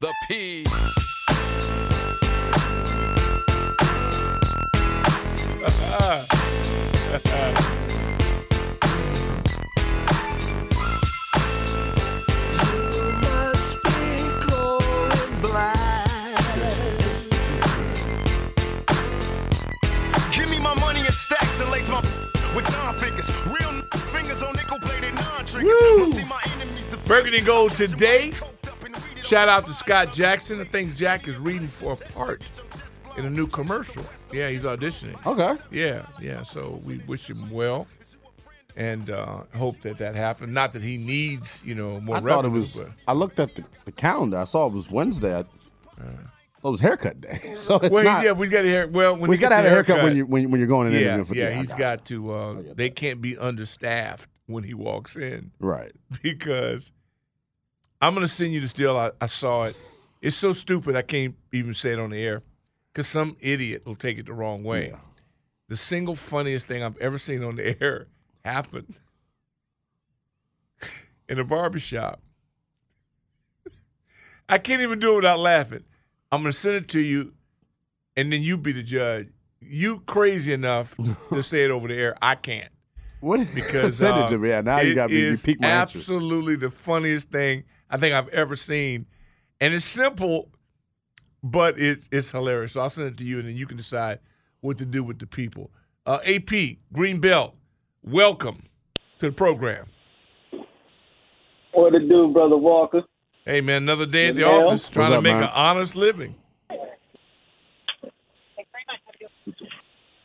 The P. Must be going blind. Give me my money in stacks and lace my with non figures. Real fingers on nickel plated non triggers. Woo! See my enemies defeated. Burgundy Gold today. Shout out to Scott Jackson. I think Jack is reading for a part in a new commercial. Yeah, he's auditioning. Okay. Yeah, yeah. So we wish him well, and uh, hope that that happens. Not that he needs, you know, more I revenue. thought it was. but- I looked at the, the calendar. I saw it was Wednesday. I, thought it was haircut day. So it's well, not. yeah, we got to hear. Well, when we got to have a your haircut, when you when, when you're going in Yeah, interviewing for yeah. the He's got to. Uh, they can't be understaffed when he walks in. right. because I'm gonna send you the deal. I, I saw it. It's so stupid I can't even say it on the air because some idiot will take it the wrong way. Yeah. The single funniest thing I've ever seen on the air happened in a barbershop. I can't even do it without laughing. I'm gonna send it to you, and then you be the judge. You crazy enough to say it over the air? I can't What? because send uh, it to me. Yeah, now you got me. You piqued my interest. absolutely the funniest thing I think I've ever seen, and it's simple, but it's it's hilarious. So I'll send it to you, and then you can decide what to do with the people. Uh, AP Green Belt, welcome to the program. What to do, brother Walker? Hey man, another day at the Yeah. office trying What's to up, make man? an honest living.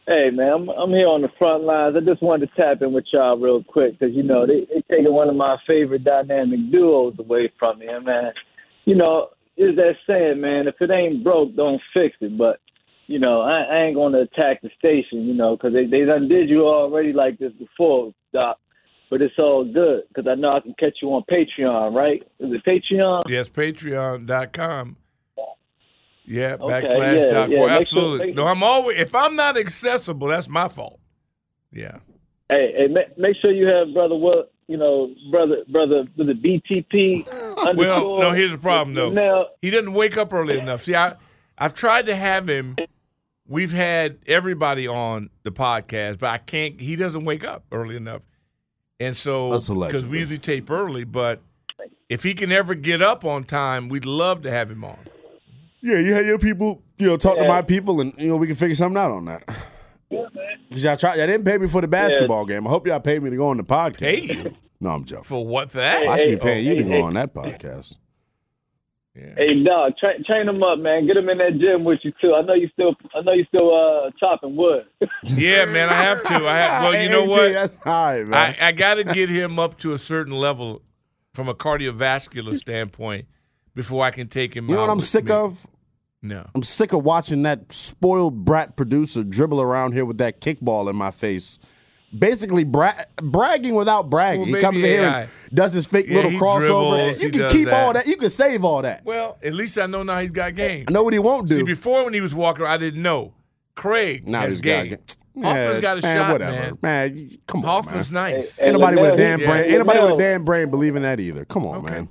Hey man, I'm I'm here on the front lines. I just wanted to tap in with y'all real quick because you know they they taking one of my favorite dynamic duos away from me, and man. You know, is that saying, man? If it ain't broke, don't fix it. But you know, I, I ain't gonna attack the station, you know, because they they done did you already like this before, Doc. But it's all good because I know I can catch you on Patreon, right? Is it Patreon? Yes, Patreon.com. Yeah, Okay, backslash yeah, dot yeah, com. make sure- Absolutely. no, I'm always if I'm not accessible, that's my fault. Yeah. Hey, hey, make, make sure you have brother what you know, brother, brother, the BTP. Well, no, here's the problem though. Now, He doesn't wake up early enough. See, I I've tried to have him. We've had everybody on the podcast, but I can't. He doesn't wake up early enough, and so That's because we usually tape early. But if he can ever get up on time, we'd love to have him on. Yeah, you had your people. You know, talk to my people, and you know we can figure something out on that. Cause y'all try. Y'all didn't pay me for the basketball game. I hope y'all paid me to go on the podcast. Pay you No, I'm joking. for what that? I should be Hey, paying you to go hey. on that podcast. Yeah. hey, dog, tra- train them up, man. Get them in that gym with you too. I know you still, I know you still uh, chopping wood. Yeah, man, I have to. I have. Well, you know what? That's high, man. I, I got to get him up to a certain level from a cardiovascular standpoint before I can take him. you know what I'm sick me. of? No. I'm sick of watching that spoiled brat producer dribble around here with that kickball in my face. Basically, bra- bragging without bragging. Well, he maybe comes in here and does his fake Yeah, little he crossover. dribbles, you can does keep all that. that. You can save all that. Well, at least I know now he's got game. I know what he won't do. See, before when he was walking, I didn't know. Craig now has he's game. got Hoffman's got a man, shot, whatever. man. you- come on, Hoffman's man. nice. Hey, Ain't nobody with a damn he- brain. yeah, Ain't nobody with a damn brain believing that either. Come on, man.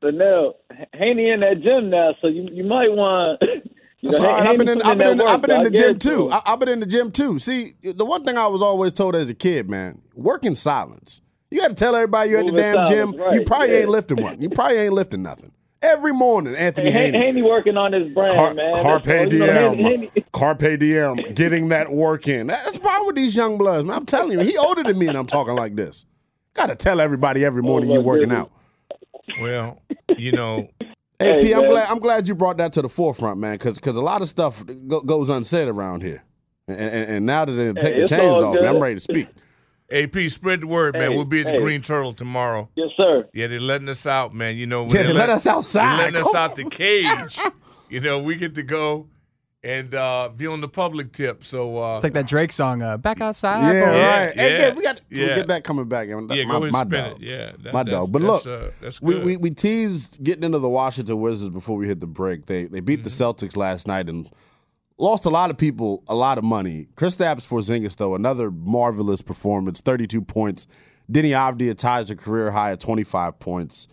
But now, Haney in that gym now, so you you might want. You know, right. I've been in, I've been in, work, I've been in the gym too. I, I've been in the gym too. See, the one thing I was always told as a kid, man, work in silence. You got to tell everybody you're at the damn silence, gym. you probably yeah. ain't lifting one. You probably ain't lifting nothing. Every morning, Anthony Hey, Haney. Haney working on his brand, Car- man. That's Carpe. You know, diem. Haney- Haney- Carpe diem. Getting that work in. That's the problem with these young bloods, man. I'm telling you, he older than me and I'm talking like this. Gotta tell everybody every oh, morning you're working out. Well, you know, AP, Hey, I'm man. glad I'm glad you brought that to the forefront, man, because because a lot of stuff go, goes unsaid around here, and, and, and now that they take Hey, the chains off, man, I'm ready to speak. AP, spread the word, man. Hey, we'll be at the hey. Green Turtle tomorrow. yes, sir. Yeah, they're letting us out, man. You know, when Yeah, they let us They're outside. letting us Come out on. the cage. you know, we get to go and uh, be on the public tip. So uh, It's like that Drake song, uh, "Back Outside." Yeah, boys." Yeah, right. Hey, yeah, yeah, we got we yeah. get that coming back. man. yeah, my, go ahead my dog. it. Yeah, that, my dog. But that's, look, uh, that's we, we we teased getting into the Washington Wizards before we hit the break. They they beat the Mm-hmm. Celtics last night and lost a lot of people a lot of money. Kristaps Porzingis though another marvelous performance, 32 points. Deni Avdija ties a career high at 25 points.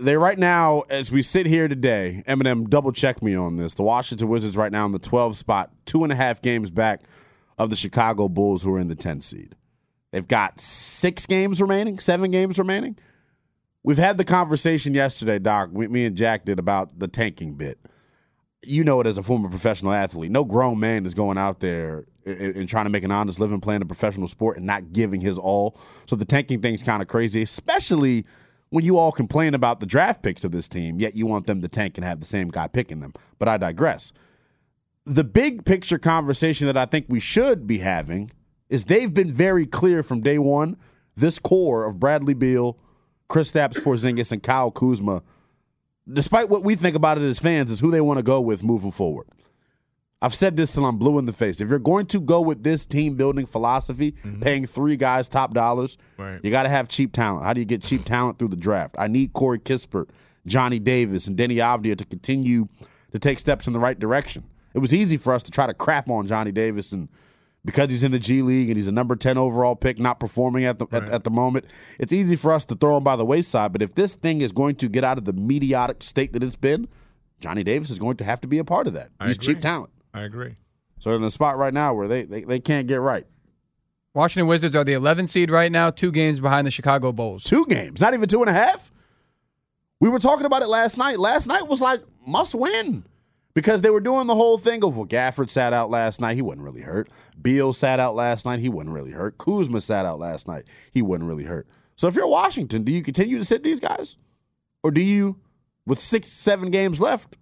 They right now, as we sit here today, Eminem, double check me on this. The Washington Wizards right now in the 12 spot, two and a half games back of the Chicago Bulls, who are in the 10 seed. They've got six games remaining, seven games remaining. We've had the conversation yesterday, Doc. Me and Jack did about the tanking bit. You know it as a former professional athlete. No grown man is going out there and trying to make an honest living playing a professional sport and not giving his all. So the tanking thing's kind of crazy, especially when you all complain about the draft picks of this team, yet you want them to tank and have the same guy picking them. But I digress. The big picture conversation that I think we should be having is they've been very clear from day one. This core of Bradley Beal, Kristaps Porzingis, and Kyle Kuzma, despite what we think about it as fans, is who they want to go with moving forward. I've said this till I'm blue in the face. If you're going to go with this team building philosophy, mm-hmm. paying three guys top dollars, Right. you got to have cheap talent. How do you get cheap talent through the draft? I need Corey Kispert, Johnny Davis, and Deni Avdija to continue to take steps in the right direction. It was easy for us to try to crap on Johnny Davis and because he's in the G League and he's a number 10 overall pick, not performing at the at, at the moment, it's easy for us to throw him by the wayside. But if this thing is going to get out of the mediotic state that it's been, Johnny Davis is going to have to be a part of that. I He's agree. cheap talent. I agree. So they're in the spot right now where they, they, they can't get right. Washington Wizards are the 11th seed right now, two games behind the Chicago Bulls. Two games, not even two and a half. We were talking about it last night. Last night was like must win because they were doing the whole thing of well, Gafford sat out last night. He wasn't really hurt. Beal sat out last night. He wasn't really hurt. Kuzma sat out last night. He wasn't really hurt. So if you're Washington, do you continue to sit these guys? Or do you, with six, seven games left,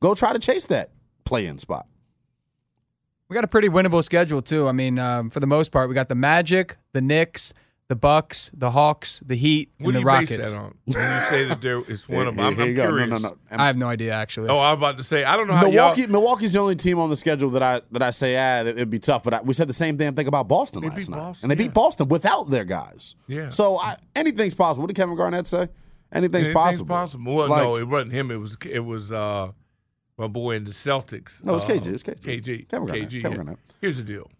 go try to chase that play in spot? We got a pretty winnable schedule too. I mean, um, for the most part, we got the Magic, the Knicks, the Bucks, the Hawks, the Heat, What and do the you Rockets. base that on? When you say that there is one of them, I'm, Here I'm you go. curious. No, no, no. I have no idea actually. Oh, I was about to say I don't know how Milwaukee, y'all. Milwaukee's the only team on the schedule that I that I say ah it, would be tough. But I, we said the same damn thing about Boston They last night, Boston, and they yeah. beat Boston without their guys. Yeah. So I, anything's possible. What did Kevin Garnett say? Anything's, Anything's possible. possible. Well, Like- no, it wasn't him. It was it was uh, my boy in the Celtics. No, it's was uh, KG. It was KG. KG. KG. Yeah. Here's the deal.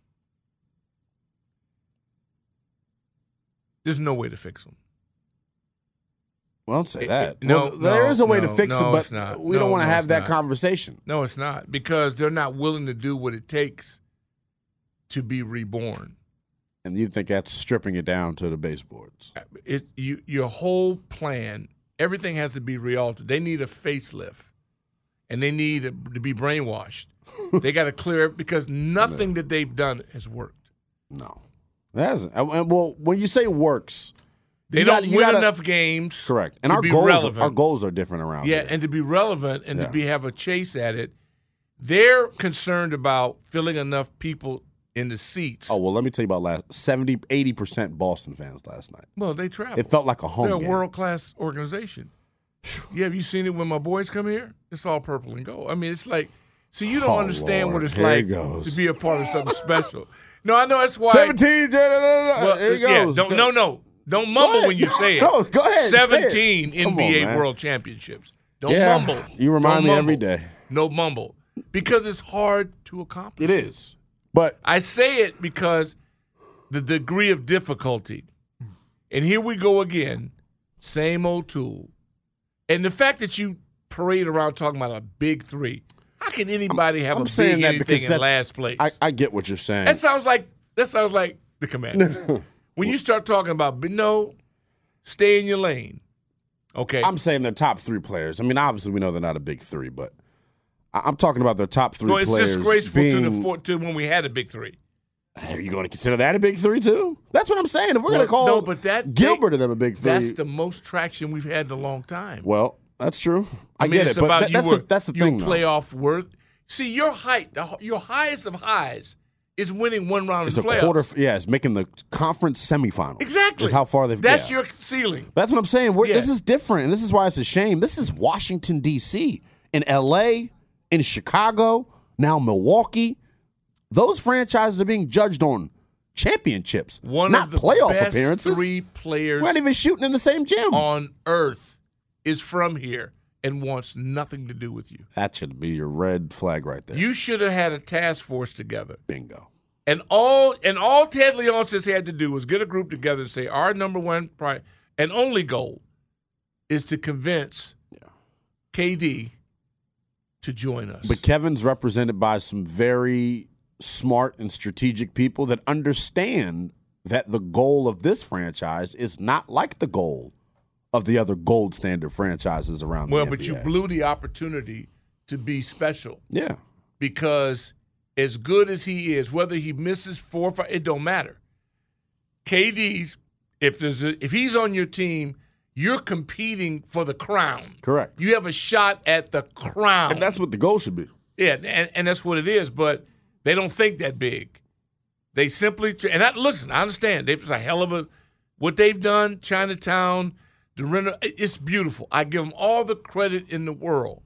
There's no way to fix them. Well, don't say It- that. it- no, Well, there no, is a way no, to fix no, it, but we don't want to have that not. conversation. No, it's not because they're not willing to do what it takes to be reborn. And you think that's stripping it down to the baseboards? It you your whole plan, everything has to be realtered. They need a facelift, and they need to be brainwashed. they got to clear it because nothing that they've done has worked. No, it hasn't. Well, when you say works, They don't gotta- win gotta- enough games. Correct. And our goals, relevant. our goals are different around Yeah, here. and to be relevant and Yeah. to be have a chase at it, they're concerned about filling enough people in the seats. Oh well, let me tell you about last 70, 80 percent Boston fans last night. Well, they traveled. It felt like a home They're a world class organization. Yeah, have you seen it when my boys come here? It's all purple and gold. I mean, it's like, so you don't Oh, understand Lord. what it's Here like to be a part of something special. No, I know that's why. Seventeen. da, da, da, da. Well, Here he yeah, goes. don't, no, no, don't mumble when you say it. No, go ahead. Seventeen Come on, NBA. World Championships. Don't Yeah, mumble. you remind Don't me every mumble. day. No mumble, because it's hard to accomplish. It is, but I say it because the degree of difficulty. And here we go again, same old tool. And the fact that you parade around talking about a big three, how can anybody have I'm a saying big that anything because in that- last place? I, I get what you're saying. that sounds like that sounds like the commander. when you start talking about, but no, stay in your lane. Okay. I'm saying they're top three players. I mean, obviously we know they're not a big three, but I- I'm talking about their top three Well, it's players. disgraceful to the four, to when we had a big three. Are you going to consider that a big three too? That's what I'm saying. If we're going to call no, but that Gilbert and them a big three, That's the most traction we've had in a long time. well, that's true. I, mean, get it's it, but that- that's were, the that's the thing. playoff worth. See, your height, the, your highest of highs, is winning one round It's of a playoffs. quarter. Yeah, it's making the conference semifinals. Exactly. Is how far they've. That's yeah. your ceiling. That's what I'm saying. We're, This is different, and this is why it's a shame. This is Washington D.C. in L.A. in Chicago now Milwaukee. Those franchises are being judged on championships, One not of the playoff best appearances. three players We're not even shooting in the same gym. on earth is from here and wants nothing to do with you. That should be your red flag right there. You should have had a task force together. Bingo. And all and all Ted Leonsis had to do was get a group together and say our number one pri- and only goal is to convince KD to join us. But Kevin's represented by some very smart and strategic people that understand that the goal of this franchise is not like the goal of the other gold standard franchises around well, but you blew the opportunity to be special Yeah. because as good as he is, whether he misses four or five, it don't matter. KD's if there's a, if he's on your team, you're competing for the crown. Correct. You have a shot at the crown. And that's what the goal should be. Yeah, and, and that's what it is. But they don't think that big. They simply and I, listen. I understand. They've a hell of a what they've done. Chinatown, the reno, it's beautiful. I give them all the credit in the world.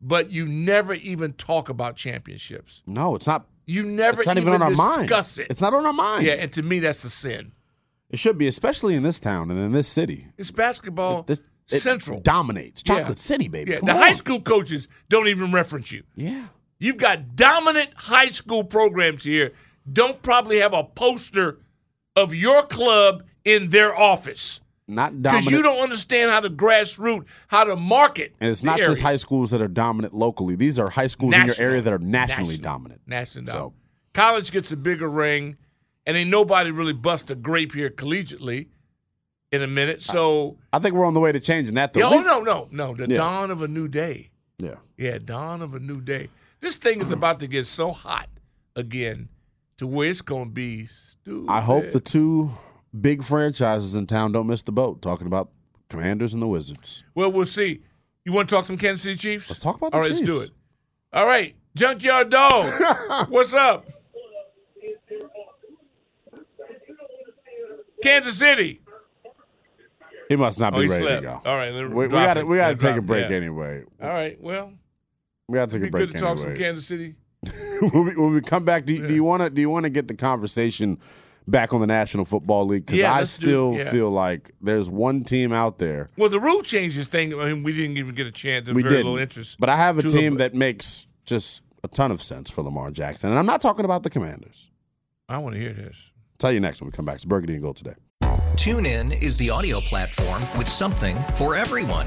But you never even talk about championships. No, it's not. You never It's not even, even on our mind. discuss it. It's not on our mind. Yeah, and to me, that's a sin. It should be, especially in this town and in this city. It's basketball This, it central. dominates. Chocolate Yeah. City, baby. Yeah, Come the on. high school coaches don't even reference you. Yeah. You've got dominant high school programs here. Don't probably have a poster of your club in their office Not dominant. because you don't understand how to grassroots, how to market. and it's not just high schools that are dominant locally. These are high schools in your area that are nationally National. dominant. National. So- College gets a bigger ring, and ain't nobody really bust a grape here collegiately in a minute. So, I think we're on the way to changing that, though. yeah, oh no, no, no, the Yeah. dawn of a new day. Yeah. Yeah, dawn of a new day. This thing is about to get so hot again to where it's going to be stupid. I hope the two big franchises in town don't miss the boat. Talking about Commanders and the Wizards. Well, we'll see. You want to talk some Kansas City Chiefs? Let's talk about the All right, let's do it. All right, Junkyard Dog, what's up? Kansas City. He must not Oh, be ready slept. to go. All right, we, we got to we got to take a break yeah. anyway. All right, well, We got to take be a break good to talk some anyway. Kansas City. when, we, when we come back, do, do you want to do you want to get the conversation back on the National Football League? Because Yeah, I let's do- still yeah. feel like there's one team out there. Well, the rule changes thing. I mean, we didn't even get a chance. There's we very did, little interest. but I have a to the- team that makes just a ton of sense for Lamar Jackson, and I'm not talking about the Commanders. I want to hear this. tell you next when we come back. It's Burgundy and Gold today. Tune in is the audio platform with something for everyone.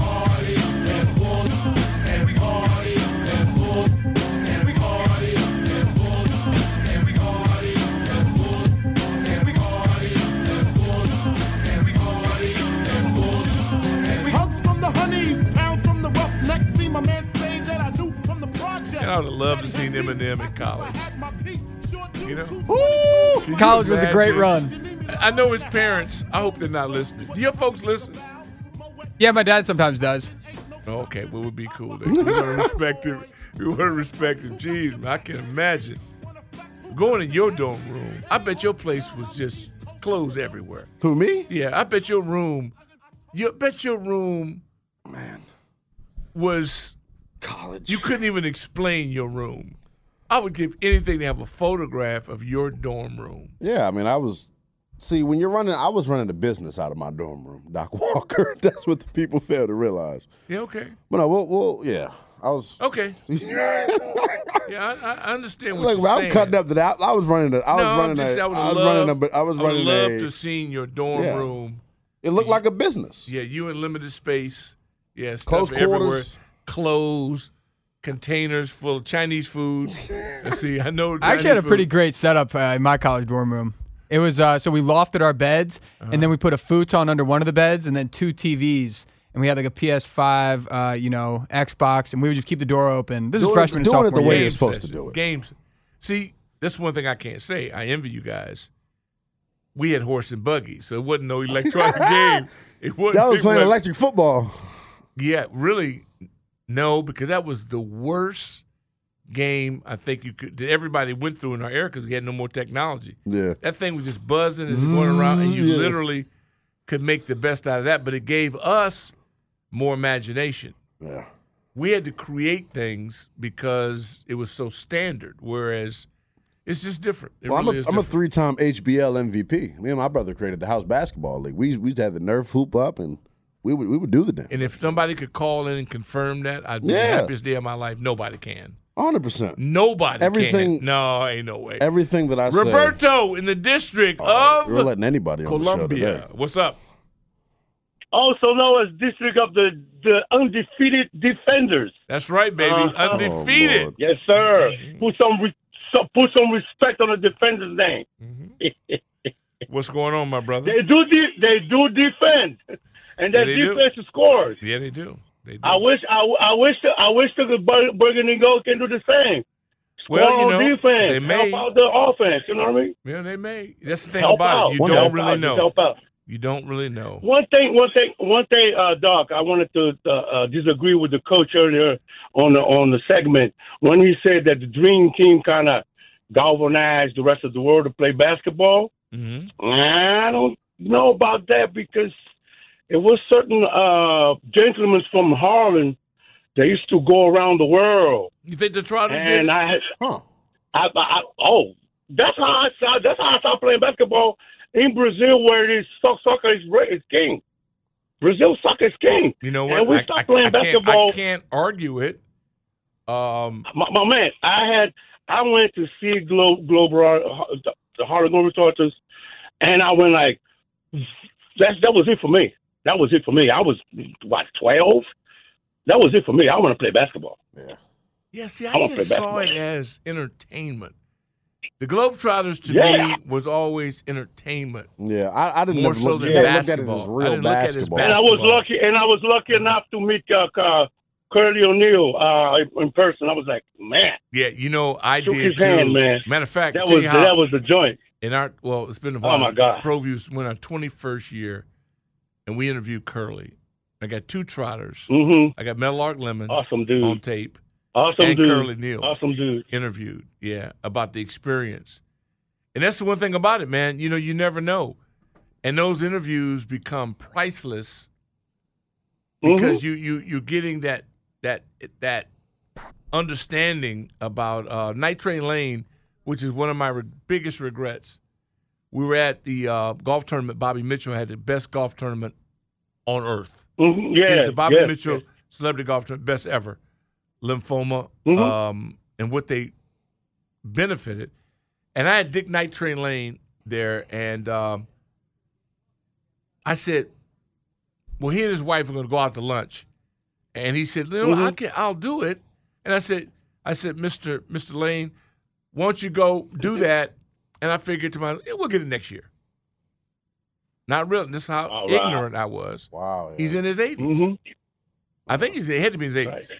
have loved to Eminem in college. You know, Woo! Can you College was a great run. I I know his parents. I hope they're not listening. Do your folks listen? Yeah, my dad sometimes does. Okay, well, would be cool. Then. We want to respect him. We want to respect him. Jeez, man, I can imagine going in your dorm room. I bet your place was just clothes everywhere. Who me? Yeah, I bet your room. You bet your room, man, was college. You couldn't even explain your room. I would give anything to have a photograph of your dorm room. Yeah, I mean, I was. See, when you're running, I was running a business out of my dorm room, Doc Walker. That's what the people fail to realize. Yeah, okay. But no, well, well yeah, I was. Okay. yeah, I, I understand what you're I'm saying. cutting up that. I was running. A, I was no, running. just, a, I, I was running. A, I was I would running. love a, to seen your dorm Yeah. room. It looked like a business. Yeah, you in limited space. Yeah, Close stuff everywhere. quarters. Clothes, containers full of Chinese food. Let's see. I know. I actually had a Chinese pretty great setup uh, in my college dorm room. It was uh, so we lofted our beds, Uh-huh. and then we put a futon under one of the beds, and then two TVs, and we had like a PS5, uh, you know, Xbox, and we would just keep the door open. This is Doing it- freshman and doing it the way year. you're supposed to do it. Games. See, that's one thing I can't say. I envy you guys. We had horse and buggy, so it wasn't no electronic game. It wasn't. That was playing electric football. Yeah, really, no, because that was the worst game I think you could everybody went through in our era because we had no more technology. Yeah. That thing was just buzzing and going around, and you Yeah. literally could make the best out of that. But it gave us more imagination. Yeah. We had to create things because it was so standard, whereas it's just different. It Well, really I'm, a, I'm a three-time HBL MVP. Me and my brother created the house basketball league. We we used to have the Nerf hoop up, and we would we would do the damn. And if somebody could call in and confirm that, I'd be the happiest day of my life. Nobody can. Hundred percent. Nobody. Everything- Can. No, ain't no way. Everything that I say, Roberto in the district Oh, of we're letting anybody on the show Columbia. today. What's up? also known as District of the, the Undefeated Defenders. That's right, baby. Uh-huh. Undefeated. Oh, Yes, sir. Put some re- so, put some respect on the defender's name. What's going on, my brother? They do de- they do defend, and Yeah, that they do. defense scores. Yeah, they do. They do. I wish I, I wish the, I wish the Bur- Burgundy Gold can do the same. Score Well, you know, defense, they may. help out the offense. You know what I mean? Yeah, they may. That's the thing Help about out. it. You Help don't really out. know. Help out. You don't really know. One thing, one thing, one thing, uh, Doc. I wanted to uh, uh, disagree with the coach earlier on the on the segment when he said that the dream team kind of galvanized the rest of the world to play basketball. Mm-hmm. I don't know about that because it was certain uh, gentlemen from Harlem. They used to go around the world, You think the Trotters did? and it? I had, I, I, oh, that's how I saw. That's how I started playing basketball in Brazil, where it is soc- soccer is, re- is king. Brazil soccer is king. You know what? And we I, stopped I- playing I can't, basketball. I can't argue it. Um, My, my man, I had I went to see Glo- Global uh, the Harlem Globetrotters, and I went like, that's that was it for me. That was it for me. I was what twelve. That was it for me. I want to play basketball. yeah, Yeah. see, I I just play saw it as entertainment. The Globetrotters to Yeah. me was always entertainment. Yeah, I, I didn't More never so look, than never look at it basketball. as I real didn't look at it as basketball. And I was lucky, and I was lucky enough to meet uh, uh, Curly O'Neill uh, in person. I was like, man, Yeah, you know, I Shook did his too. hand, man. Matter of fact, that was you how, that was the joint. in our well, it's been a while. Oh, my God. ProViews went our twenty first year, and we interviewed Curly. I got two trotters. Mm-hmm. I got Meadowlark Lemon Awesome dude. on tape. Awesome and dude. Curly Neal Awesome dude. interviewed. Yeah, about the experience, and that's the one thing about it, man. You know, you never know, and those interviews become priceless because Mm-hmm. you you you're getting that that that understanding about uh, Night Train Lane, which is one of my re- biggest regrets. We were at the uh, golf tournament. Bobby Mitchell had the best golf tournament on earth. Mhm. It Yeah, was the Bobby yes, Mitchell yes. Celebrity Golf Tournament, best ever. Lymphoma, Mhm. um, and what they benefited. And I had Dick Night Train Lane there, and um, I said, "Well, he and his wife are going to go out to lunch," and he said, "No, I Mhm. can, I'll do it." And I said, "I said, Mister Mister Lane, why don't you go do that?" And I figured to myself, "We'll get it next year." Not real. This is how All right. ignorant I was. Wow. He's in his 80s. Mhm. I think he's he had to be in his 80s.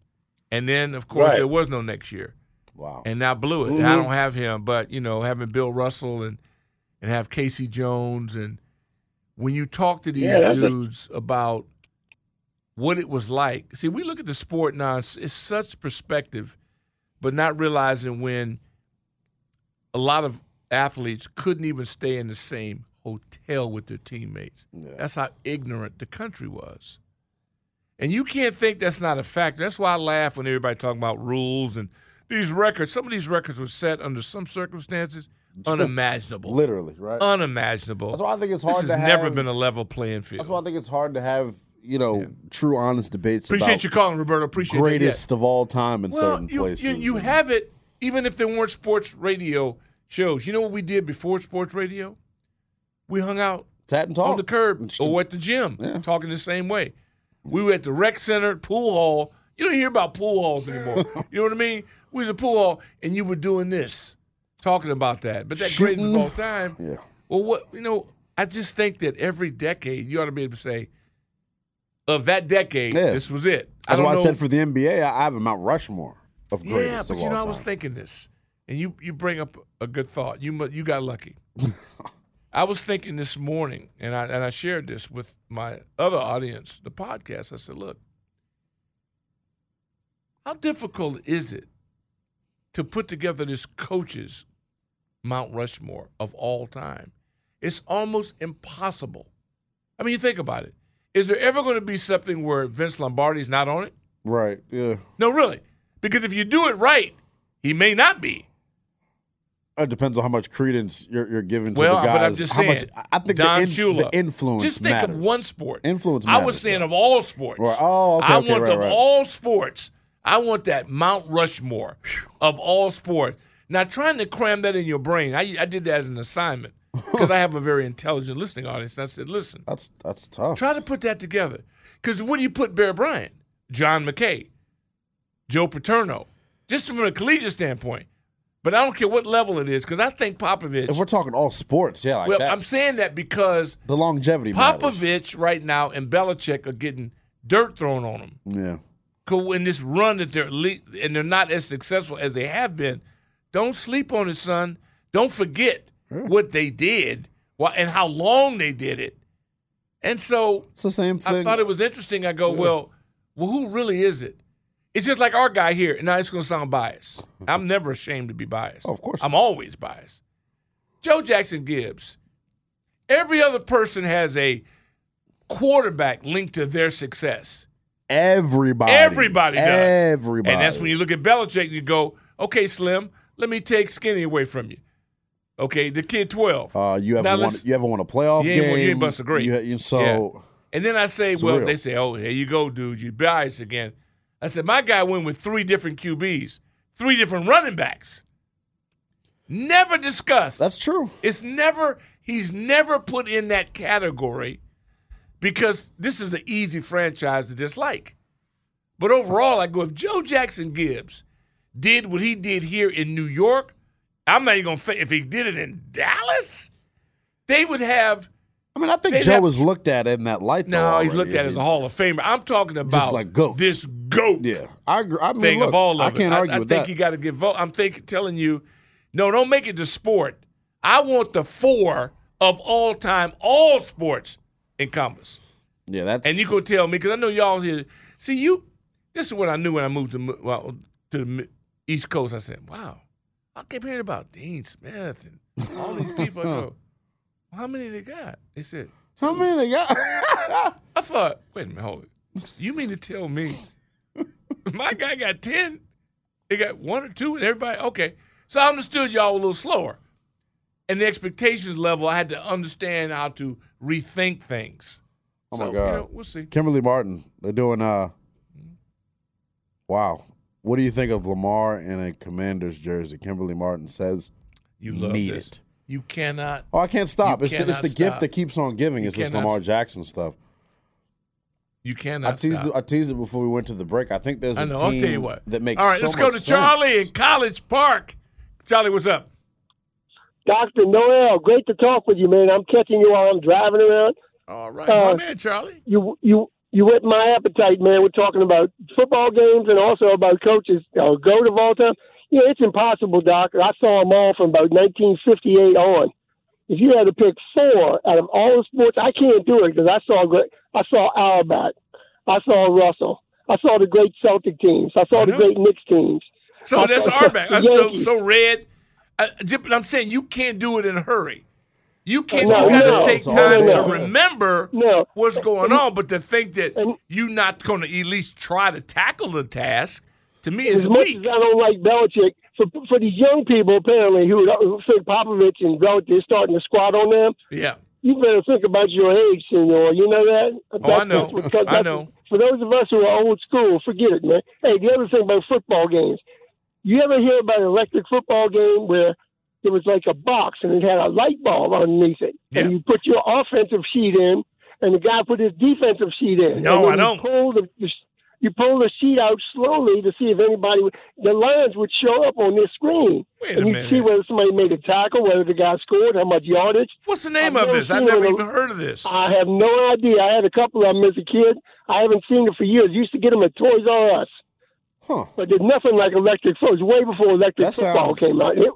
And then, of course, Right. there was no next year. Wow. And now blew it. And I don't have him, but, you know, having Bill Russell and, and have K.C. Jones. And when you talk to these Yeah, that's a- dudes about what it was like. See, we look at the sport now; it's, it's such perspective, but not realizing when a lot of athletes couldn't even stay in the same hotel with their teammates. That's how ignorant the country was. And you can't think that's not a factor. That's why I laugh when everybody talking about rules and these records. Some of these records were set under some circumstances unimaginable. Literally, right? Unimaginable. That's why I think it's This hard has to never have- been a level playing field. That's why I think it's hard to have you know true, honest debates. Appreciate about you calling, Roberto. Appreciate that. greatest of all time in well, certain you, places. You, you have it, even if there weren't sports radio shows. You know what we did before sports radio? We hung out Sat and on the curb or at the gym, talking the same way. We were at the rec center, pool hall. You don't hear about pool halls anymore. you know what I mean? We was a pool hall, and you were doing this, talking about that. But that greatest of all time. Yeah. Well, what you know, I just think that every decade you ought to be able to say, of that decade, Yeah. this was it. That's don't why I said for the NBA, I I have a Mount Rushmore of greatest yeah, but of you know, I was thinking this, and you you bring up a good thought. You you got lucky. I was thinking this morning, and I and I shared this with my other audience, the podcast. I said, look, how difficult is it to put together this coaches Mount Rushmore of all time? It's almost impossible. I mean, you think about it. Is there ever going to be something where Vince Lombardi's not on it? right? Yeah. No, really. Because if you do it right, he may not be. It depends on how much credence you're, you're giving to Well, the guys. but I'm just how saying. much I think Don the, in, Shula. the influence Just think matters. of one sport. Influence I was saying yeah. of all sports. Oh, okay, I okay, want right, of right. all sports. I want that Mount Rushmore of all sports. Now, trying to cram that in your brain, I, I did that as an assignment because I have a very intelligent listening audience. I said, listen, That's that's tough. try to put that together. Because when you put Bear Bryant, John McKay, Joe Paterno, just from a collegiate standpoint? But I don't care what level it is because I think Popovich. If we're talking all sports, yeah, like well, that. I'm saying that because the longevity matters. Popovich right now and Belichick are getting dirt thrown on them. Yeah. Cause in this run that they're le- and they're not as successful as they have been, don't sleep on it, son. Don't forget what they did, and how long they did it. And so It's the same thing. I thought it was interesting. I go, Yeah. well, well, who really is it? It's just like our guy here. Now it's going to sound biased. I'm never ashamed to be biased. Oh, of course. I'm always biased. Joe Jackson Gibbs. Every other person has a quarterback linked to their success. Everybody. Everybody does. Everybody. And that's when you look at Belichick, you go, okay, Slim, let me take Skinny away from you. Okay, the kid 12. Uh, you ever Now won? You ever won a playoff You game? you ain't bust a great. You, so Yeah. And then I say, It's well, real. they say, oh, here you go, dude. You're biased again. I said, my guy went with three different QBs, three different running backs. Never discussed. that's true. It's never, he's never put in that category because this is an easy franchise to dislike. But overall, I go, if Joe Jackson Gibbs did what he did here in New York, I'm not even going to if he did it in Dallas, they would have. I mean, I think they'd Joe have- was looked at in that light. No, he's looked at as a Hall of Famer. I'm talking about like goats. this goat Yeah, I. I mean, look, of all of I can't argue I, with that. I think you got to give vote. I'm think, telling you, no, don't make it the sport. I want the four of all time, all sports encompass. yeah, that's And you go tell me because I know y'all here. See you. This is what I knew when I moved to well, to the East Coast. I said, "Wow, I kept hearing about Dean Smith and all these people." I go, "How many they got?" They said, How many they got? I thought, wait a minute, hold it. You mean to tell me my guy got 10? They got one or two and everybody? Okay. So I understood y'all a little slower. And the expectations level, I had to understand how to rethink things. Oh So, my you God. know, we'll see. Kimberly Martin. They're doing. uh Wow. What do you think of Lamar in a Commanders jersey? Kimberly Martin says, You love need this. it." You cannot. Oh, I can't stop. You It's the, it's cannot the gift that keeps on giving. You It's this Lamar s- Jackson stuff. You I cannot. teased, stop. it, I teased it before we went to the break. I think there's a I know. team I'll tell you what. that makes All right, so let's go much to Charlie in College Park. Charlie, what's up? Dr. Noel, great to talk with you, man. I'm catching you while I'm driving around. All right, Uh, my man, Charlie. You you you whet my appetite, man. We're talking about football games and also about coaches, uh, goat of all know, it's impossible, Doc. I saw them all from about 1958 on. If you had to pick four out of all the sports, I can't do it because I saw. I saw Albat, I saw Russell. I saw the great Celtic teams. I saw the great Knicks teams. So I that's saw Auerbach. So, so red. Uh, I'm saying you can't do it in a hurry. You can't. No, you got no, to take no, time no. to remember what's going on. But to think that you're not going to at least try to tackle the task, to me, is as much weak. as I don't like Belichick, for for these young people apparently who, who think Popovich and Belichick is starting to squat on them, Yeah. you better think about your age, senor. You know that? Oh, I know. I know. For those of us who are old school, forget it, man. Hey, the other thing about football games, you ever hear about an electric football game where it was like a box and it had a light bulb underneath it, and you put your offensive sheet in, and the guy put his defensive sheet in. No, I you Pull the, the, you pull the sheet out slowly to see if anybody, the lines would show up on this screen, Wait and you minute. see whether somebody made a tackle, whether the guy scored, how much yardage. What's the name I've of this? I've never it. even heard of this. I have no idea. I had a couple of them as a kid. I haven't seen it for years. Used to get them at Toys R Us. Huh. But there's nothing like electric football. It was way before electric That football sounds- came out. It,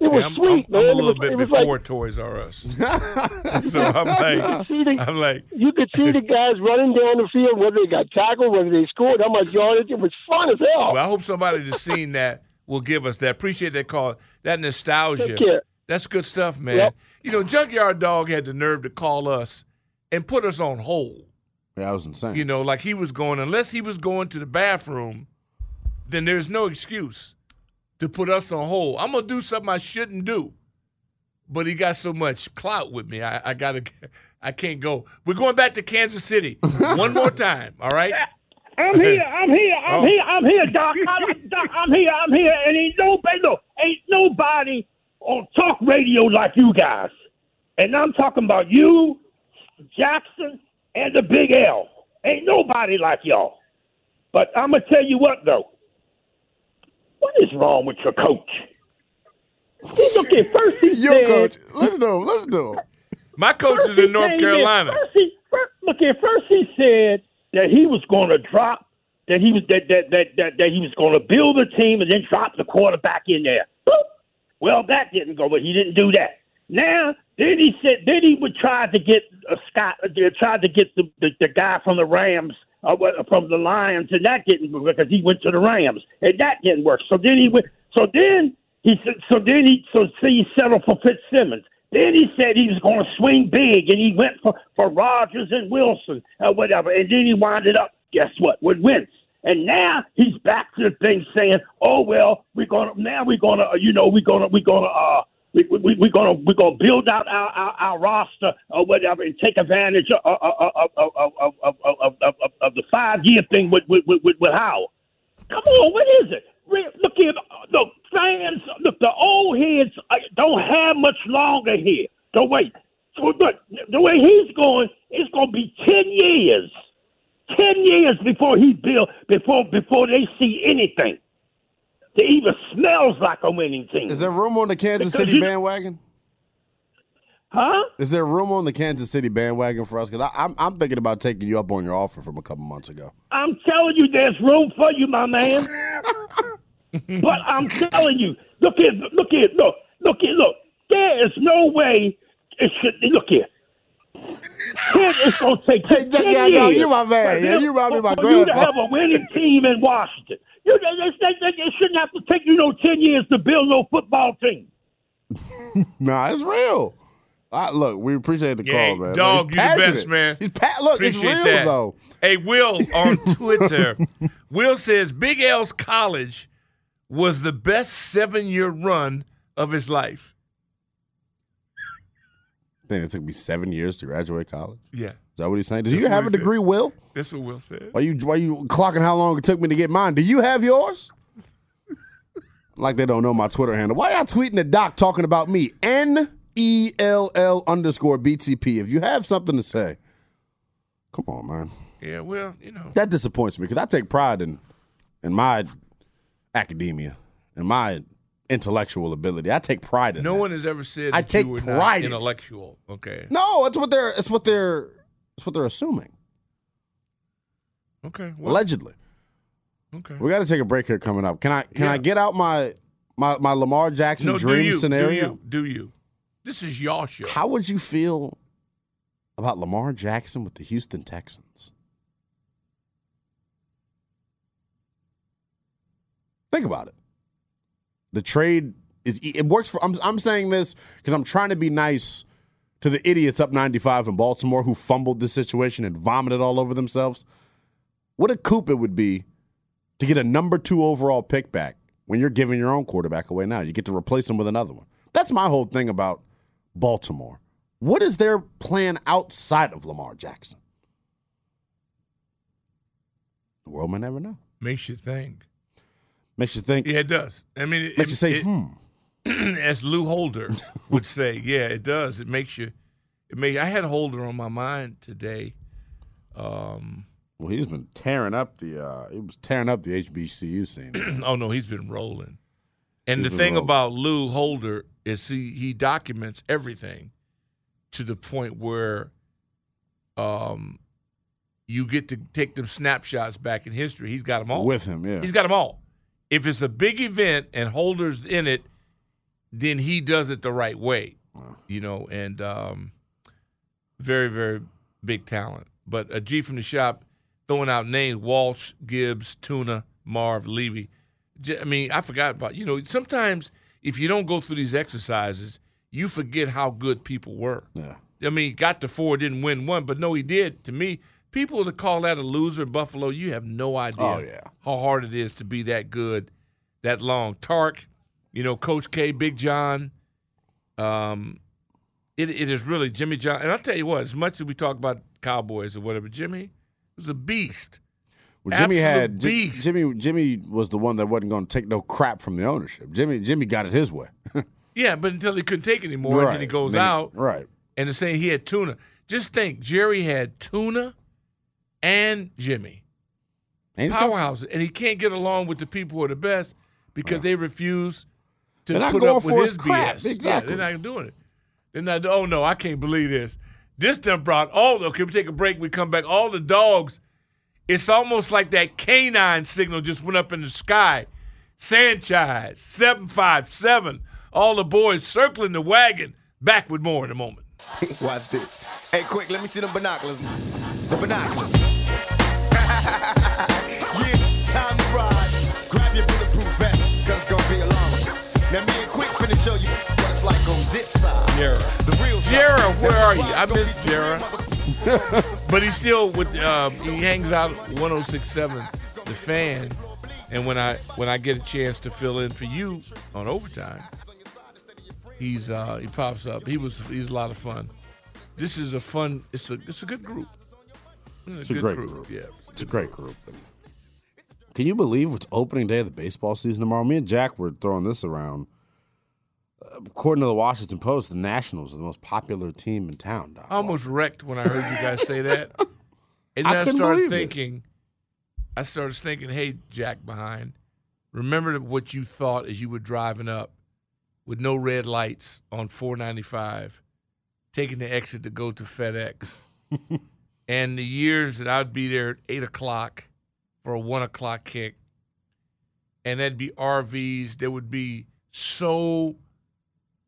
it See, was I'm, sweet, I'm, man. I'm a It little was- bit it was before like, Toys R Us. so I'm like, see the- I'm like, you could see the guys running down the field, whether they got tackled, whether they scored, how much yardage. It was fun as hell. well, I hope somebody that's seen that will give us that. Appreciate that call. That nostalgia. Take care. That's good stuff, man. Yep. You know, Junkyard Dog had the nerve to call us and put us on hold. Yeah, that was insane. You know, like he was going, unless he was going to the bathroom, then there's no excuse to put us on hold. I'm gonna do something I shouldn't do, but he got so much clout with me. I, I gotta, I can't go. We're going back to Kansas City one more time. All right. I'm here. I'm here. I'm Oh. here. I'm here, Doc. I'm, Doc. I'm here. I'm here. And ain't nobody, look, ain't nobody on talk radio like you guys. And I'm talking about you, Jackson, and the Big L. Ain't nobody like y'all. But I'm gonna tell you what, though. What is wrong with your coach? He look at first he Your said, coach. Listen to him. Listen to him. My coach First is in North Carolina. First he, first, look at first he said that he was going to drop that he was that that that that, that he was going to build a team and then drop the quarterback in there. Boop. Well, that didn't go, but he didn't do that. Now, then he said, then he would try to get a Scott, uh, tried to get the, the the guy from the Rams, uh, from the Lions, and that didn't work because he went to the Rams, and that didn't work. So then he went. So then he said. So then he. So see, he settled for Fitzsimmons. Then he said he was going to swing big, and he went for for Rodgers and Wilson, or whatever. And then he winded up. Guess what? With Wentz. And now he's back to the thing saying, "Oh well, we're gonna now we're gonna uh, you know we're gonna we're gonna uh we, we, we're gonna we're gonna build out our, our, our roster or whatever and take advantage of of of of of, of, of, of, the five year thing with with with, with Howard. Come on, what is it? Look here, the fans, look, the old heads uh, don't have much longer here. Don't wait. Look, the way he's going, it's to be ten years, ten years before he build before before they see anything that even smells like a winning team. Is there room on the Kansas Because City you- bandwagon? Huh? Is there room on the Kansas City bandwagon for us? Because I'm I'm thinking about taking you up on your offer from a couple months ago. I'm telling you, there's room for you, my man. but I'm telling you, look here, look here, look, look here, look. There is no way it should. Look here. Kid, it's gonna take Hey, 10 yeah, years. no, you my man. Yeah, you remind me my for you to have a winning team in Washington. You, they, they, they, they shouldn't have to take you no ten years to build no football team. Nah, it's real. I, look, we appreciate the Yeah, call, man. dog, He's you the best, man. He's pa- look, it's real that. though. Hey, Will on Twitter. Will says Big L's college was the best seven year run of his life. Then it took me seven years to graduate college. Yeah. Is that what he's saying? That's you have a said. degree, Will? That's what Will said. Why you why you clocking how long it took me to get mine? Do you have yours? like they don't know my Twitter handle. Why y'all tweeting at Doc talking about me? N E L L underscore BTP. If you have something to say, come on, man. Yeah, well, you know. That disappoints me because I take pride in in my academia and my intellectual ability. I take pride in. No that. one has ever said I take pride intellectual. Okay. No, it's what they're. It's what they're. It's what they're assuming. Okay. Well, Allegedly. Okay. We got to take a break here. Coming up, can I can yeah. I get out my my my Lamar Jackson no, dream do you, scenario? Do you, do you? This is your show. How would you feel about Lamar Jackson with the Houston Texans? Think about it. The trade is it works for. I'm I'm saying this because I'm trying to be nice to the idiots up 95 in Baltimore who fumbled this situation and vomited all over themselves. What a coup it would be to get a number two overall pick back when you're giving your own quarterback away now. You get to replace him with another one. That's my whole thing about Baltimore. What is their plan outside of Lamar Jackson? The world may never know. Makes you think. Makes you think. Yeah, it does. I mean, it, Makes you say, it- hmm. as Lou Holder would say, yeah, it does. It makes you. It may. I had Holder on my mind today. Um, Well, he's been tearing up the. Uh, he was tearing up the HBCU scene. oh no, he's been rolling. And He's the thing rolling. about Lou Holder is he he documents everything to the point where um you get to take them snapshots back in history. He's got them all With him, yeah. He's got them all. If it's a big event and Holder's in it, then he does it the right way. You know, and um very very big talent. But a G from the shop throwing out names: Walsh, Gibbs, Tuna, Marv, Levy. I mean, I forgot about you know. Sometimes if you don't go through these exercises, you forget how good people were. Yeah. I mean, got to four, didn't win one, but no, he did. To me, people that call that a loser, Buffalo, you have no idea Oh, yeah. how hard it is to be that good, that long. Tark, you know, Coach K, Big John. Um, it it is really Jimmy John, and I'll tell you what. As much as we talk about Cowboys or whatever, Jimmy was a beast. Well, Jimmy Absolute had beast. Jimmy. Jimmy was the one that wasn't going to take no crap from the ownership. Jimmy. Jimmy got it his way. Yeah, but until he couldn't take anymore, and then he goes Then out. right. And the say he had tuna. Just think, Jerry had tuna and Jimmy. And he's. And he can't get along with the people who are the best because they refuse to They're not put up with his his crap. BS. Yeah, Exactly. they're not doing it. They're not, oh no, I can't believe this. This done brought all, okay, we take a break, we come back. All the dogs, it's almost like that canine signal just went up in the sky. Sanchez, 757, all the boys circling the wagon. Back with more in a moment. Watch this. Hey, quick, let me see them binoculars. The binoculars. yeah, time to ride. Grab your bulletproof vest, cause it's gonna be a long one. Now, me and Quick finna show you what it's like on this side. Jera. The real. Jera, where are you? I miss Jera. but he's still with uh, he hangs out 1067 the fan. And when I when I get a chance to fill in for you on overtime, he's uh he pops up. He was he's a lot of fun. This is a fun it's a it's a good group. It's a good great group. Yeah. It's a great group. Can you believe it's opening day of the baseball season tomorrow? Me and Jack were throwing this around. According to the Washington Post, the Nationals are the most popular team in town. Doc. I almost wrecked when I heard you guys say that. And I then I, couldn't started believe it. thinking, I started thinking, hey, Jack behind, remember what you thought as you were driving up with no red lights on 495, taking the exit to go to FedEx. and the years that I'd be there at 8 o'clock for a 1 o'clock kick, and that'd be RVs. There would be so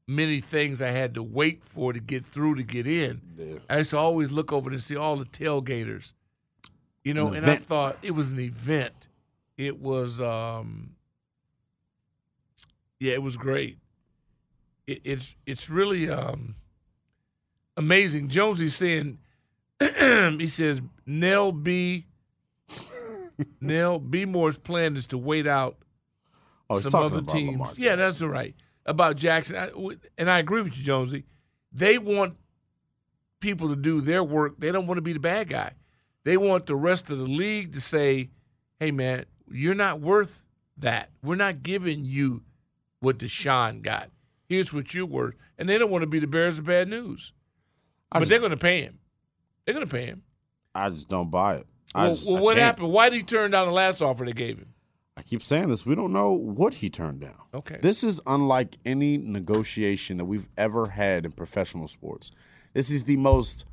many things I had to wait for to get through to get in. I used to always look over and see all the tailgaters, you know, An and I thought it was an event. It was, um, yeah, it was great. It, it's it's really um, amazing. Jonesy's saying, he says, Nell B. Nell B. Moore's plan is to wait out Oh, some other teams. Yeah, that's all right. About Jackson, I, and I agree with you, Jonesy. They want people to do their work. They don't want to be the bad guy. They want the rest of the league to say, "Hey, man, you're not worth that. We're not giving you what Deshaun got. Here's what you're worth." And they don't want to be the bearers of bad news. I but just- they're going to pay him. They're going to pay him. I just don't buy it. Well, just, well what can't. happened? Why did he turn down the last offer they gave him? I keep saying this. We don't know what he turned down. Okay. This is unlike any negotiation that we've ever had in professional sports. This is the most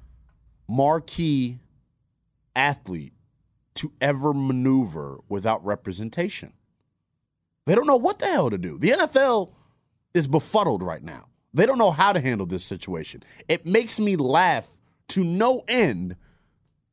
marquee athlete to ever maneuver without representation. They don't know what the hell to do. The NFL is befuddled right now. They don't know how to handle this situation. It makes me laugh to no end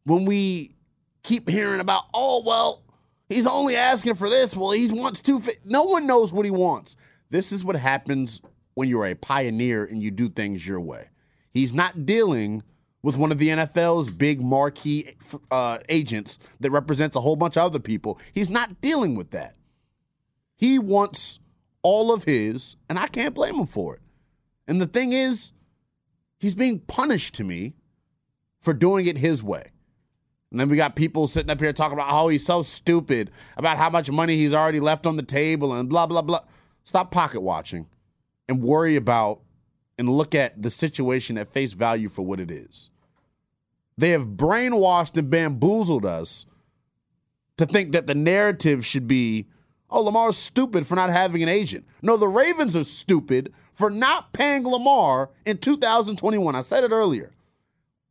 when we keep hearing about, oh, well, He's only asking for this. Well, he wants two. Fi-. No one knows what he wants. This is what happens when you're a pioneer and you do things your way. He's not dealing with one of the NFL's big marquee uh, agents that represents a whole bunch of other people. He's not dealing with that. He wants all of his, and I can't blame him for it. And the thing is, he's being punished to me for doing it his way. And then we got people sitting up here talking about how he's so stupid, about how much money he's already left on the table, and blah, blah, blah. Stop pocket watching and worry about and look at the situation at face value for what it is. They have brainwashed and bamboozled us to think that the narrative should be oh, Lamar's stupid for not having an agent. No, the Ravens are stupid for not paying Lamar in 2021. I said it earlier.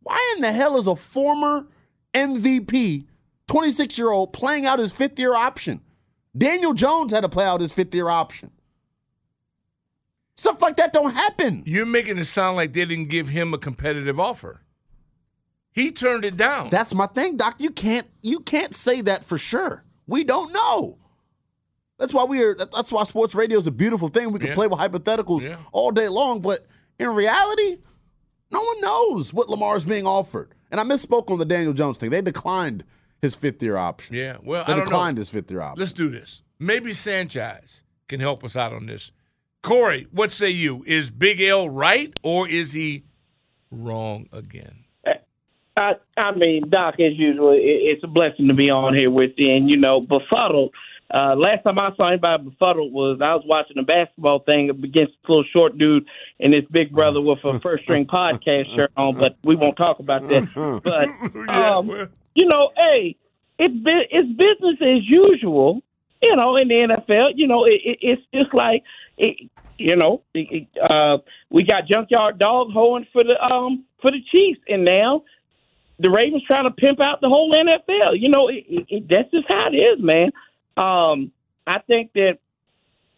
Why in the hell is a former MVP, 26 year old, playing out his fifth year option? Daniel Jones had to play out his fifth year option. Stuff like that don't happen. You're making it sound like they didn't give him a competitive offer. He turned it down. That's my thing, Doc. You can't you can't say that for sure. We don't know. That's why we are. That's why sports radio is a beautiful thing. We can Yeah. play with hypotheticals Yeah. all day long, but in reality, no one knows what Lamar's being offered. And I misspoke on the Daniel Jones thing. They declined his fifth year option. Yeah, well, they I don't declined know. his fifth year option. Let's do this. Maybe Sanchez can help us out on this. Corey, what say you? Is Big L right or is he wrong again? I, I mean, Doc, as usual, it, it's a blessing to be on here with you. And, you know, befuddled. Uh, last time I saw anybody befuddled was I was watching a basketball thing against this little short dude and his big brother with a first string podcast shirt on, but we won't talk about that. But, um, you know, hey, it's, it's business as usual, you know, in the NFL. You know, it, it, it's just like, it, you know, it, uh, we got junkyard dog hoeing for the um for the Chiefs, and now the Ravens trying to pimp out the whole NFL. You know, it, it, it, that's just how it is, man. Um, I think that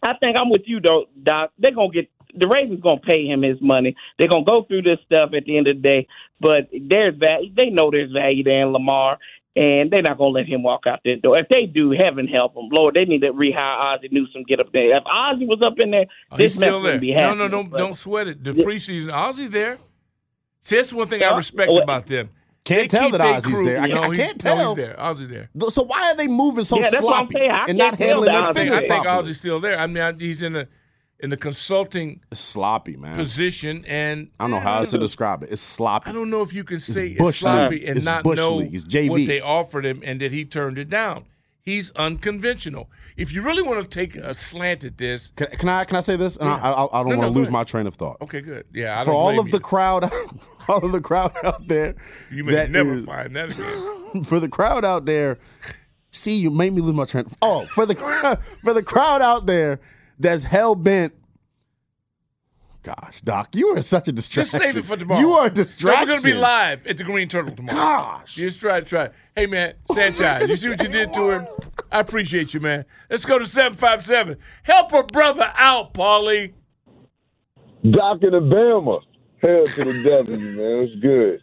I think I'm with you though, Doc. They're gonna get the Ravens gonna pay him his money. They're gonna go through this stuff at the end of the day, but there's value. They know there's value there in Lamar. And they're not gonna let him walk out that door. If they do, heaven help them, Lord. They need to rehire Ozzie Newsome, get up there. If Ozzie was up in there, Oh, this mess wouldn't be No, happening. no, don't but- don't sweat it. The preseason, Ozzie there. See, that's one thing I respect about them. Can't tell that Ozzie's crew- there. I No, can't- oh, I can't No, tell. Oh, he's there. Ozzie there. So why are they moving so Yeah, that's what I'm sloppy saying. I and can't handling their think, business I think? Ozzie's still there. I mean, I, he's in the in the consulting sloppy, man. position, and I don't know how else to describe it. It's sloppy. I don't know if you can say it's, bush sloppy league. and It's not bush know. It's JV. what they offered him and that he turned it down. He's unconventional. If you really want to take a slant at this, Can, can I can I say this? And I, Yeah. I, I don't No, no, want to go lose ahead. my train of thought. okay, good. Yeah, I For don't all blame of the crowd, all of the crowd out there, you may that never is- find that again. for the crowd out there. See, you made me lose my train. Oh, for the for the crowd out there that's hell bent. Gosh, Doc, you are such a distraction. Just save it for tomorrow. You are a So distraction. we're gonna be live at the Green Turtle tomorrow. Gosh. just try to try. Hey man, Sanchez, you see what you did to him? I appreciate you, man. Let's go to seven five seven. Help a brother out, Paulie. Doc in Alabama. Hell to the W, man. It's good.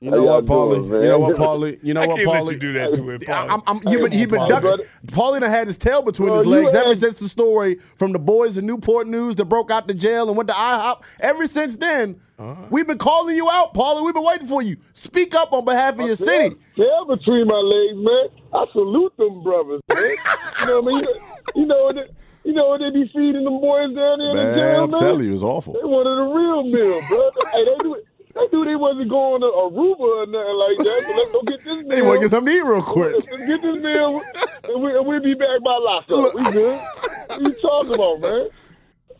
You know y'all what, Paulie? doing. You know what, Paulie? You know I what, can't let Paulie? you do that to him, Paulie. I'm, I'm, he been, he been Paulie, ducking. Paulie done had his tail between Bro, his legs ever since the story from the boys in Newport News that broke out the jail and went to IHOP. Ever since then, Uh-huh. we've been calling you out, Paulie. We've been waiting for you. Speak up on behalf of your city. Tail between my legs, man. I salute them brothers, man. you know what I mean? You know what they, you know what they be feeding them boys down there in the Man, jail, I'm man? telling you, it's awful. They wanted a real meal, bro. hey, they do they knew they wasn't going to Aruba or nothing like that. So let's go get this meal. They want to get something to eat real quick. Let's get this meal, and, we, and we'll be back by lockup. We good. What you talking about, man?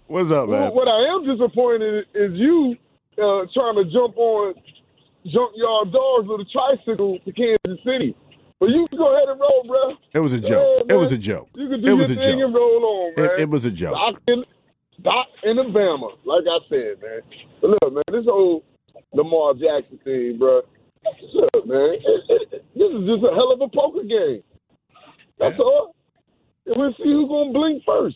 What's up, man? What, what I am disappointed is you uh, trying to jump on junkyard dogs with a tricycle to Kansas City. But you can go ahead and roll, bro. It was a Yeah, joke. it was a joke. You can It do was your a thing joke. and roll on, man. It, it was a joke. Doc in, Doc in Alabama, like I said, man. But look, man, this whole Lamar Jackson thing, bro. Look, man, it, it, this is just a hell of a poker game. That's all. And we'll see who's gonna blink first.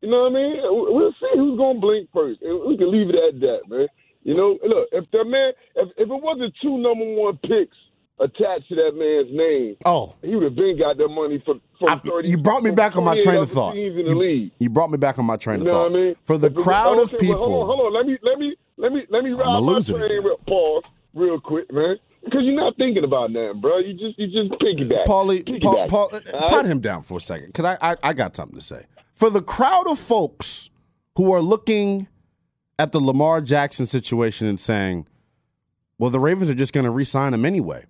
You know what I mean? We'll see who's gonna blink first. And we can leave it at that, man. You know, look, if the man, if, if it wasn't two number one picks attached to that man's name, Oh, he would have been got that money for from thirty. you brought me back on my train of thought. You, you brought me back on my train You of know thought. what I mean? For the But- crowd of okay, well, people, hold on, hold on. Let me let me let me let me ride my train real pause real quick, man. Because you're not thinking about that, bro. You just you just piggyback. Paulie, Paul, Piggyback. Paul, All uh, right? pat him down for a second, because I, I I got something to say. For the crowd of folks who are looking at the Lamar Jackson situation and saying, "Well, the Ravens are just going to re-sign him anyway."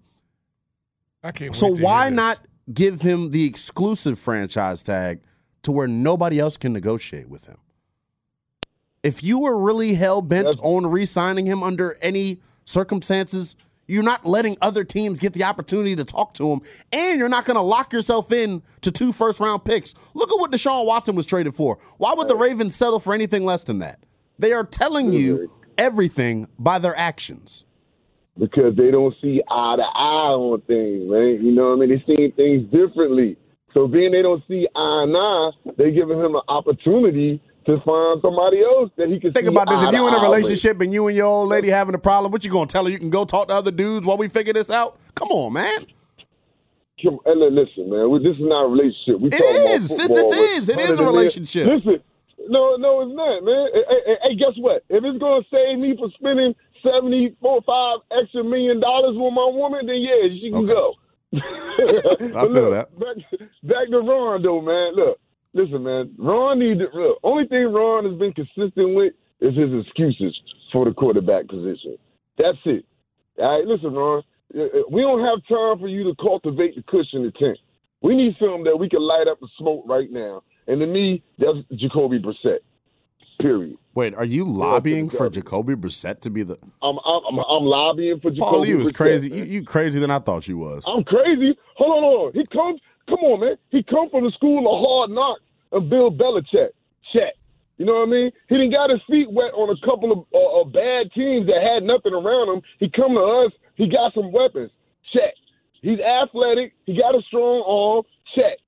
I can't. So wait why not give him the exclusive franchise tag to where nobody else can negotiate with him? If you were really hell bent on re-signing him under any circumstances, you're not letting other teams get the opportunity to talk to him, and you're not going to lock yourself in to two first round picks. Look at what Deshaun Watson was traded for. Why would the Ravens settle for anything less than that? They are telling you everything by their actions. Because they don't see eye to eye on things, man. You know what I mean? They see things differently. So being they don't see eye and eye, they're giving him an opportunity to find somebody else that he can Think about this. If you to in a relationship and you and your old lady having a problem, what you gonna tell her? You can go talk to other dudes while we figure this out? Come on, man. Come, and listen, man, we, this is not a relationship. We It is. This- this is. It is a relationship. Listen, no, no, it's not, man. Hey, hey, hey, guess what? If it's gonna save me from spending seventy four, five extra million dollars with my woman, then yeah, she can go. I feel that. Back, back to Ron though, man. Look, listen, man. Ron need to look. Only thing Ron has been consistent with is his excuses for the quarterback position. That's it. All right, listen, Ron. uh, uh, We don't have time for you to cultivate the cushion the tent. We need something that we can light up the smoke right now. And to me, that's Jacoby Brissett. Period. Wait, are you lobbying for Jacoby Brissett to be the? I'm I'm I'm, I'm lobbying for Jacoby. Paul, you was Brissett, crazy. You, you crazier than I thought you was. I'm crazy. Hold on, hold on. He comes. Come on, man. He come from the school of hard knocks of Bill Belichick. Check. You know what I mean? He didn't got his feet wet on a couple of, uh, of bad teams that had nothing around him. He come to us. He got some weapons. Check. He's athletic. He got a strong arm. Check.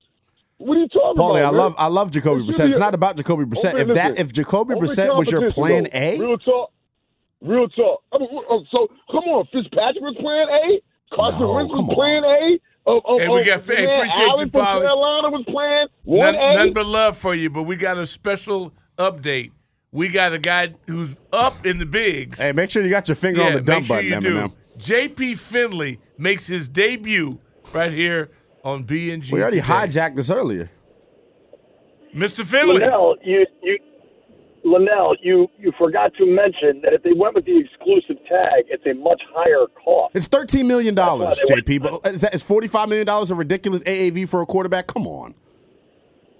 What are you talking Paulie, about? I man? love I love Jacoby It Brissett. It's not about Jacoby Brissett. If that if Jacoby Open Brissett was your plan though. A, Real talk. Real talk. I mean, uh, so come on, Fitzpatrick was plan A. Carson No, Wentz was plan A. Uh, uh, Hey, we got- hey, man, appreciate Allen you, from Paulie. Carolina was playing one None, A. none but love for you, but we got a special update. We got a guy who's up in the bigs. hey, make sure you got your finger on Yeah, the dumb make sure button, you do. Eminem. JP Finley makes his debut right here on BNG. We already today. hijacked this earlier. Mr. Finley. Linnell, you you Linnell, you you forgot to mention that if they went with the exclusive tag, it's a much higher cost. It's thirteen million dollars, That's why JP. But is, that, is forty five million dollars a ridiculous AAV for a quarterback? Come on.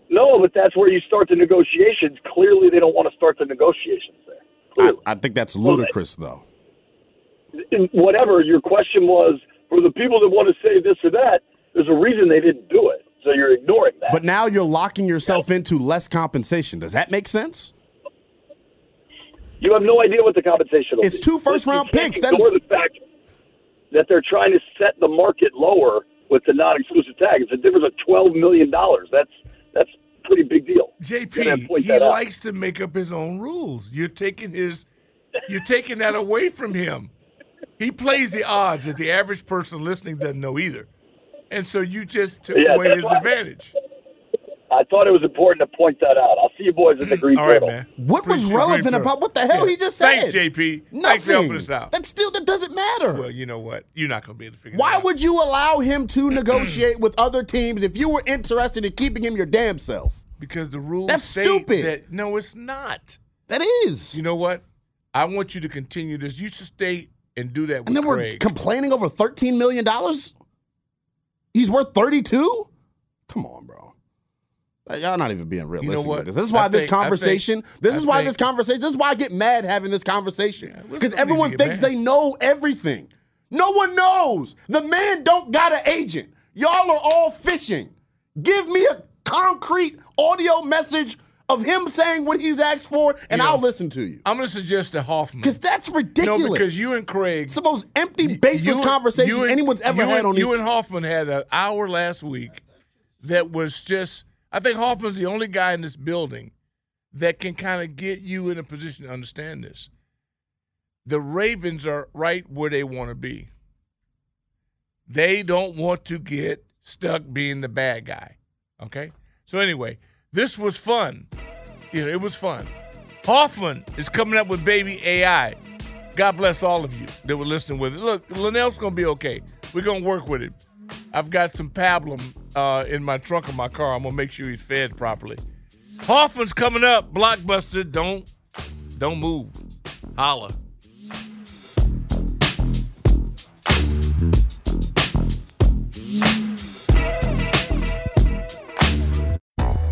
No, but that's where you start the negotiations. Clearly, they don't want to start the negotiations there. I, I think that's ludicrous, though. Whatever your question was, for the people that want to say this or that, there's a reason they didn't do it. So you're ignoring that. But now you're locking yourself into less compensation. Does that make sense? You have no idea what the compensation is. It's be. two first round picks. That's Ignore is- the fact that they're trying to set the market lower with the non-exclusive tag. It's a difference of twelve million dollars. That's that's a pretty big deal. JP, he that out. likes to make up his own rules. You're taking his, you're taking that away from him. He plays the odds that the average person listening doesn't know either, and so you just took Yeah, away his why- advantage. I thought it was important to point that out. I'll see you boys in the green All right, man. What was relevant about what the hell Yeah. he just said? Thanks, JP. Nothing. Thanks for helping us out. That still that doesn't matter. Well, you know what? You're not going to be able to figure. Why it out. would you allow him to negotiate with other teams if you were interested in keeping him your damn self? Because the rules That's state stupid. That, no, it's not. That is. You know what? I want you to continue this. You should stay and do that with And then we're complaining over thirteen million dollars. He's worth thirty-two. Come on, bro. Y'all not even being realistic what? with this. This is why I this think- conversation. think- this I is why think- this conversation. This is why I get mad having this conversation because to everyone thinks mad. they know everything. No one knows. The man don't got an agent. Y'all are all fishing. Give me a concrete audio message of him saying what he's asked for, and know, I'll listen to you. I'm going to suggest to Hoffman. Because that's ridiculous. No, because you and Craig. It's the most empty, baseless you- conversation you and- anyone's ever had and, on You the- and Hoffman had an hour last week that was just. I think Hoffman's the only guy in this building that can kind of get you in a position to understand this. The Ravens are right where they want to be. They don't want to get stuck being the bad guy. Okay? So anyway, this was fun. You know, it was fun. Hoffman is coming up with baby AI. God bless all of you that were listening with it. Look, Linnell's gonna be okay. We're gonna work with him. I've got some pablum uh, in my trunk of my car. I'm gonna make sure he's fed properly. Hoffman's coming up. Blockbuster. Don't don't move. Holla.